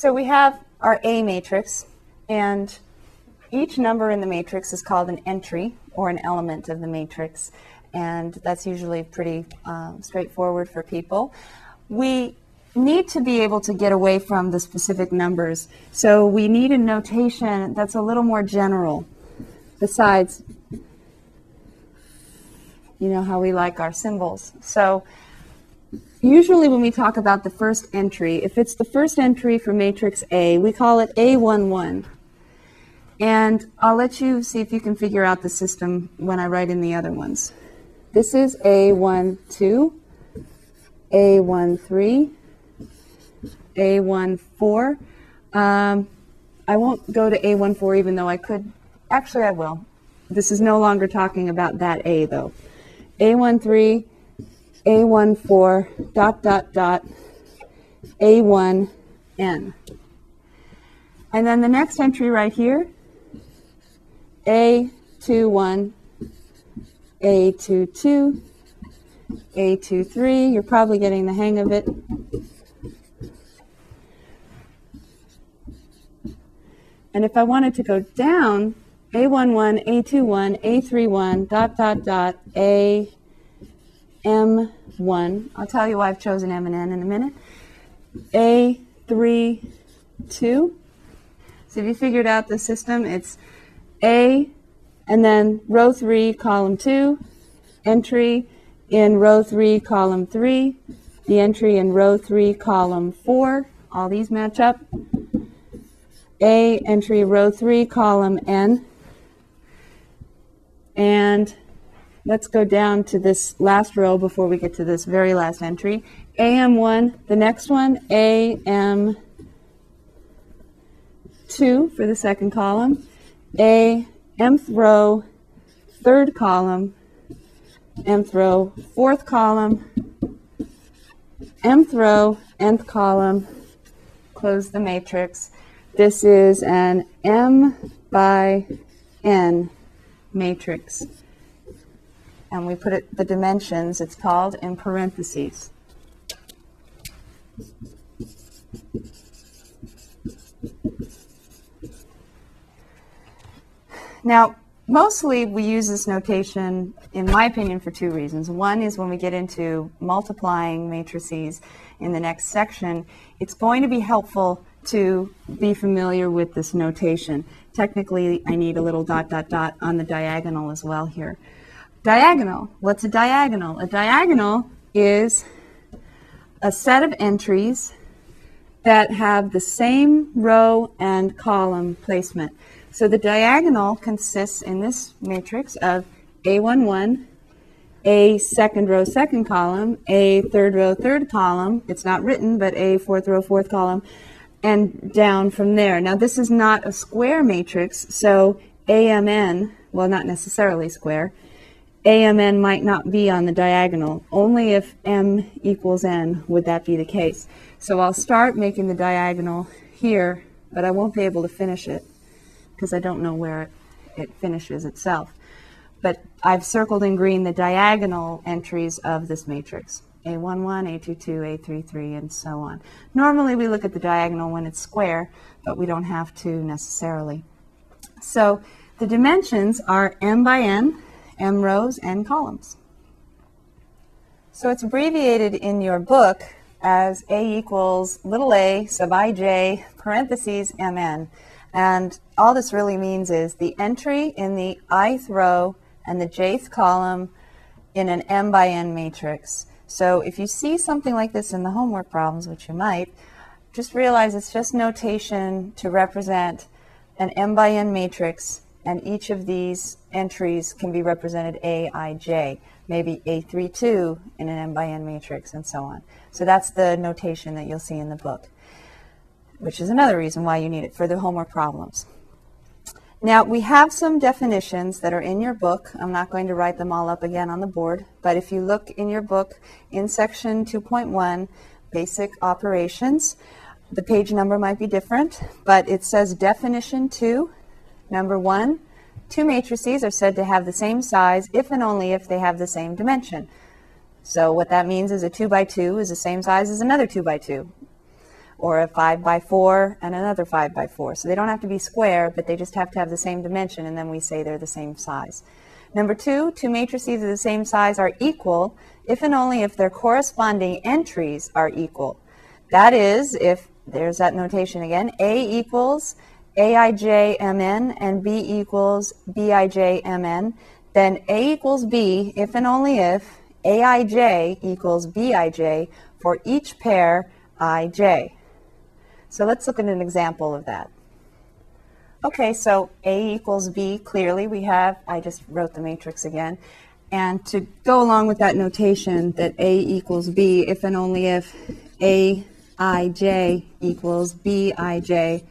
So we have our A matrix, and each number in the matrix is called an entry or an element of the matrix, and that's usually pretty um, straightforward for people. We need to be able to get away from the specific numbers, so we need a notation that's a little more general. Besides, you know how we like our symbols. So usually when we talk about the first entry, if it's the first entry for matrix A, we call it A11. And I'll let you see if you can figure out the system when I write in the other ones. This is A12, A13, A14. Um, I won't go to A14 even though I could. Actually, I will. This is no longer talking about that A though. A13, A14, dot, dot, dot, A1, N. And then the next entry right here, A21, A22, A23. You're probably getting the hang of it. And if I wanted to go down, A11, A21, A31, dot, dot, dot, A, M1. I'll tell you why I've chosen M and N in a minute. A3, 2. So if you figured out the system, it's A, and then row 3, column 2, entry in row 3, column 3, the entry in row 3, column 4. All these match up. A, entry row 3, column N, and let's go down to this last row before we get to this very last entry. AM1, the next one, AM2 for the second column, A, mth row, third column, mth row, fourth column, mth row, nth column, close the matrix. This is an M by N matrix. And we put it, the dimensions, it's called, in parentheses. Now, mostly we use this notation, in my opinion, for two reasons. One is when we get into multiplying matrices in the next section, it's going to be helpful to be familiar with this notation. Technically, I need a little dot, dot, dot on the diagonal as well here. Diagonal. What's a diagonal? A diagonal is a set of entries that have the same row and column placement. So the diagonal consists in this matrix of A11, A second row, second column, A third row, third column. It's not written, but A fourth row, fourth column, and down from there. Now, this is not a square matrix, so AMN, well, not necessarily square, AMN might not be on the diagonal. Only if M equals N would that be the case. So I'll start making the diagonal here, but I won't be able to finish it because I don't know where it, finishes itself. But I've circled in green the diagonal entries of this matrix. A11, A22, A33, and so on. Normally we look at the diagonal when it's square, but we don't have to necessarily. So the dimensions are m by n, m rows, n columns. So it's abbreviated in your book as A equals little a sub ij parentheses mn. And all this really means is the entry in the ith row and the jth column in an m by n matrix so if you see something like this in the homework problems, which you might, just realize it's just notation to represent an m by n matrix, and each of these entries can be represented a, i, j, maybe a32 in an m by n matrix, and so on. So that's the notation that you'll see in the book, which is another reason why you need it for the homework problems. Now, we have some definitions that are in your book. I'm not going to write them all up again on the board, but if you look in your book in section 2.1, basic operations, the page number might be different, but it says definition 2, number 1, two matrices are said to have the same size if and only if they have the same dimension. So what that means is a 2 by 2 is the same size as another 2 by 2. or a 5 by 4 and another 5 by 4. So they don't have to be square, but they just have to have the same dimension, and then we say they're the same size. Number two, two matrices of the same size are equal if and only if their corresponding entries are equal. That is, if, there's that notation again, A equals AIJMN and B equals BIJMN, then A equals B if and only if AIJ equals BIJ for each pair IJ. So let's look at an example of that. Okay, so A equals B, clearly we have, I just wrote the matrix again. And to go along with that notation that A equals B, if and only if AIJ equals BIJ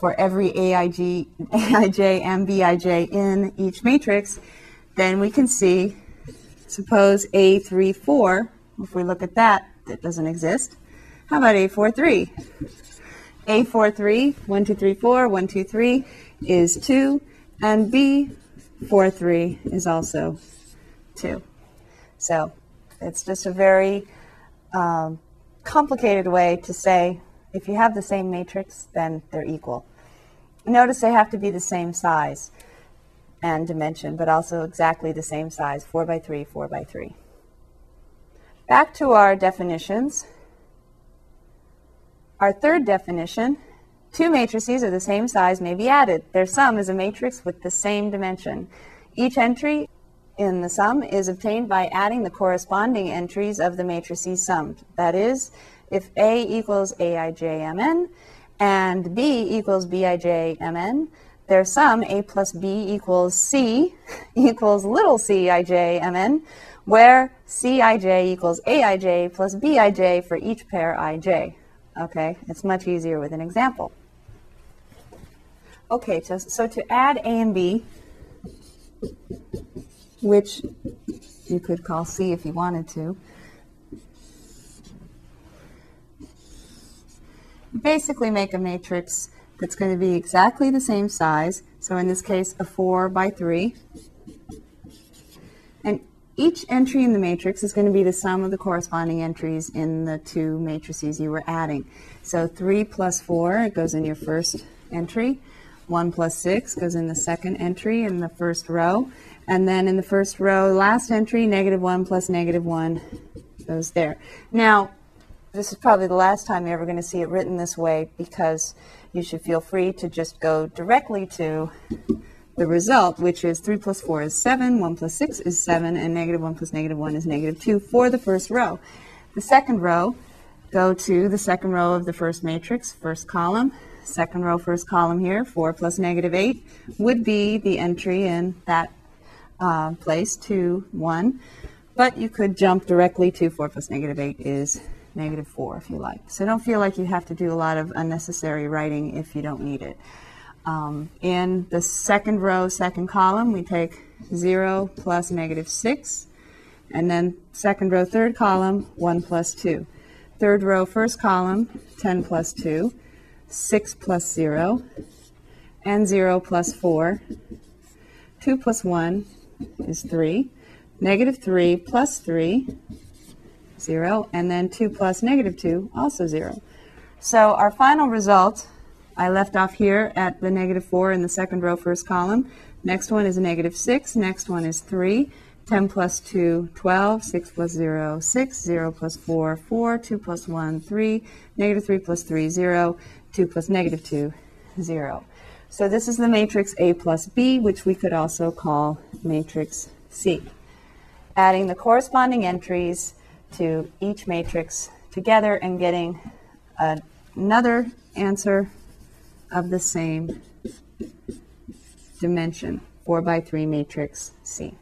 for every AIG, AIJ and BIJ in each matrix, then we can see, suppose A34, if we look at that, that doesn't exist. How about A43? A43, 1, 2, 3, 4, 1, 2, 3 is 2, and B43 is also 2. So it's just a very um, complicated way to say if you have the same matrix, then they're equal. Notice they have to be the same size and dimension, but also exactly the same size, 4 by 3, 4 by 3. Back to our definitions. Our third definition, two matrices of the same size may be added. Their sum is a matrix with the same dimension. Each entry in the sum is obtained by adding the corresponding entries of the matrices summed. That is, if A equals AIJMN and B equals BIJMN, their sum, A plus B equals C, equals little cijmn, where Cij equals Aij plus Bij for each pair ij. Okay, it's much easier with an example. Okay, so, so to add A and B, which you could call C if you wanted to, basically make a matrix that's going to be exactly the same size. So in this case, a 4 by 3. And each entry in the matrix is going to be the sum of the corresponding entries in the two matrices you were adding. So 3 plus 4 it goes in your first entry. 1 plus 6 goes in the second entry in the first row. And then in the first row, last entry, negative 1 plus negative 1 goes there. Now, this is probably the last time you're ever going to see it written this way because you should feel free to just go directly to the result, which is 3 plus 4 is 7, 1 plus 6 is 7, and negative 1 plus negative 1 is negative 2 for the first row. The second row, go to the second row of the first matrix, first column, second row, first column here, 4 plus negative 8 would be the entry in that uh, place, 2, 1. But you could jump directly to 4 plus negative 8 is negative 4 if you like. So don't feel like you have to do a lot of unnecessary writing if you don't need it. Um, in the second row, second column, we take 0 plus negative 6. And then second row, third column, 1 plus 2. Third row, first column, 10 plus 2. 6 plus 0. And 0 plus 4. 2 plus 1 is 3. Negative 3 plus 3 0, and then 2 plus negative 2, also 0. So our final result, I left off here at the negative 4 in the second row, first column. Next one is a negative 6. Next one is 3. 10 plus 2, 12. 6 plus 0, 6. 0 plus 4, 4. 2 plus 1, 3. Negative 3 plus 3, 0. 2 plus negative 2, 0. So this is the matrix A plus B, which we could also call matrix C. Adding the corresponding entries to each matrix together and getting another answer of the same dimension, 4 by 3 matrix C.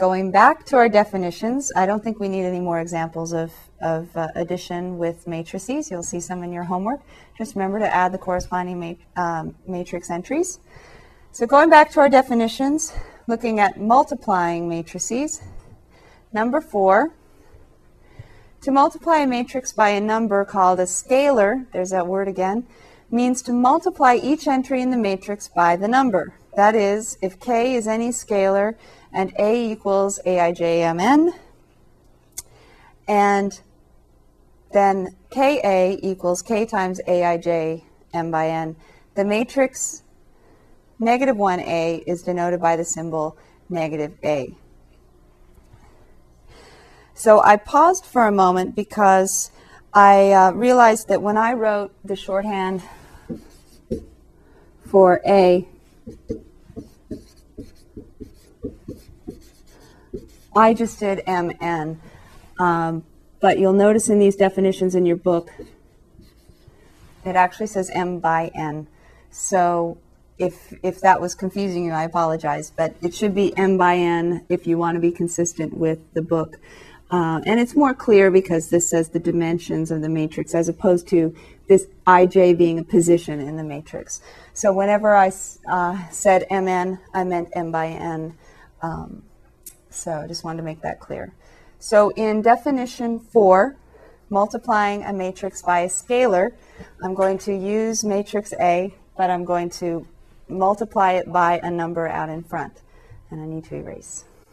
Going back to our definitions, I don't think we need any more examples of, of uh, addition with matrices. You'll see some in your homework. Just remember to add the corresponding ma um, matrix entries. So going back to our definitions, looking at multiplying matrices, Number four, to multiply a matrix by a number called a scalar, there's that word again, means to multiply each entry in the matrix by the number. That is, if k is any scalar and a equals aijmn, and then Ka equals K times Aij m by n. The matrix negative 1a is denoted by the symbol negative a. So I paused for a moment because I uh, realized that when I wrote the shorthand for A, I just did MN. Um, but you'll notice in these definitions in your book, it actually says M by N. So if, if that was confusing you, I apologize, but it should be M by N if you want to be consistent with the book. Uh, and it's more clear because this says the dimensions of the matrix as opposed to this ij being a position in the matrix. So whenever I uh, said mn, I meant m by n. Um, so I just wanted to make that clear. So in definition four, multiplying a matrix by a scalar, I'm going to use matrix A, but I'm going to multiply it by a number out in front. And I need to erase.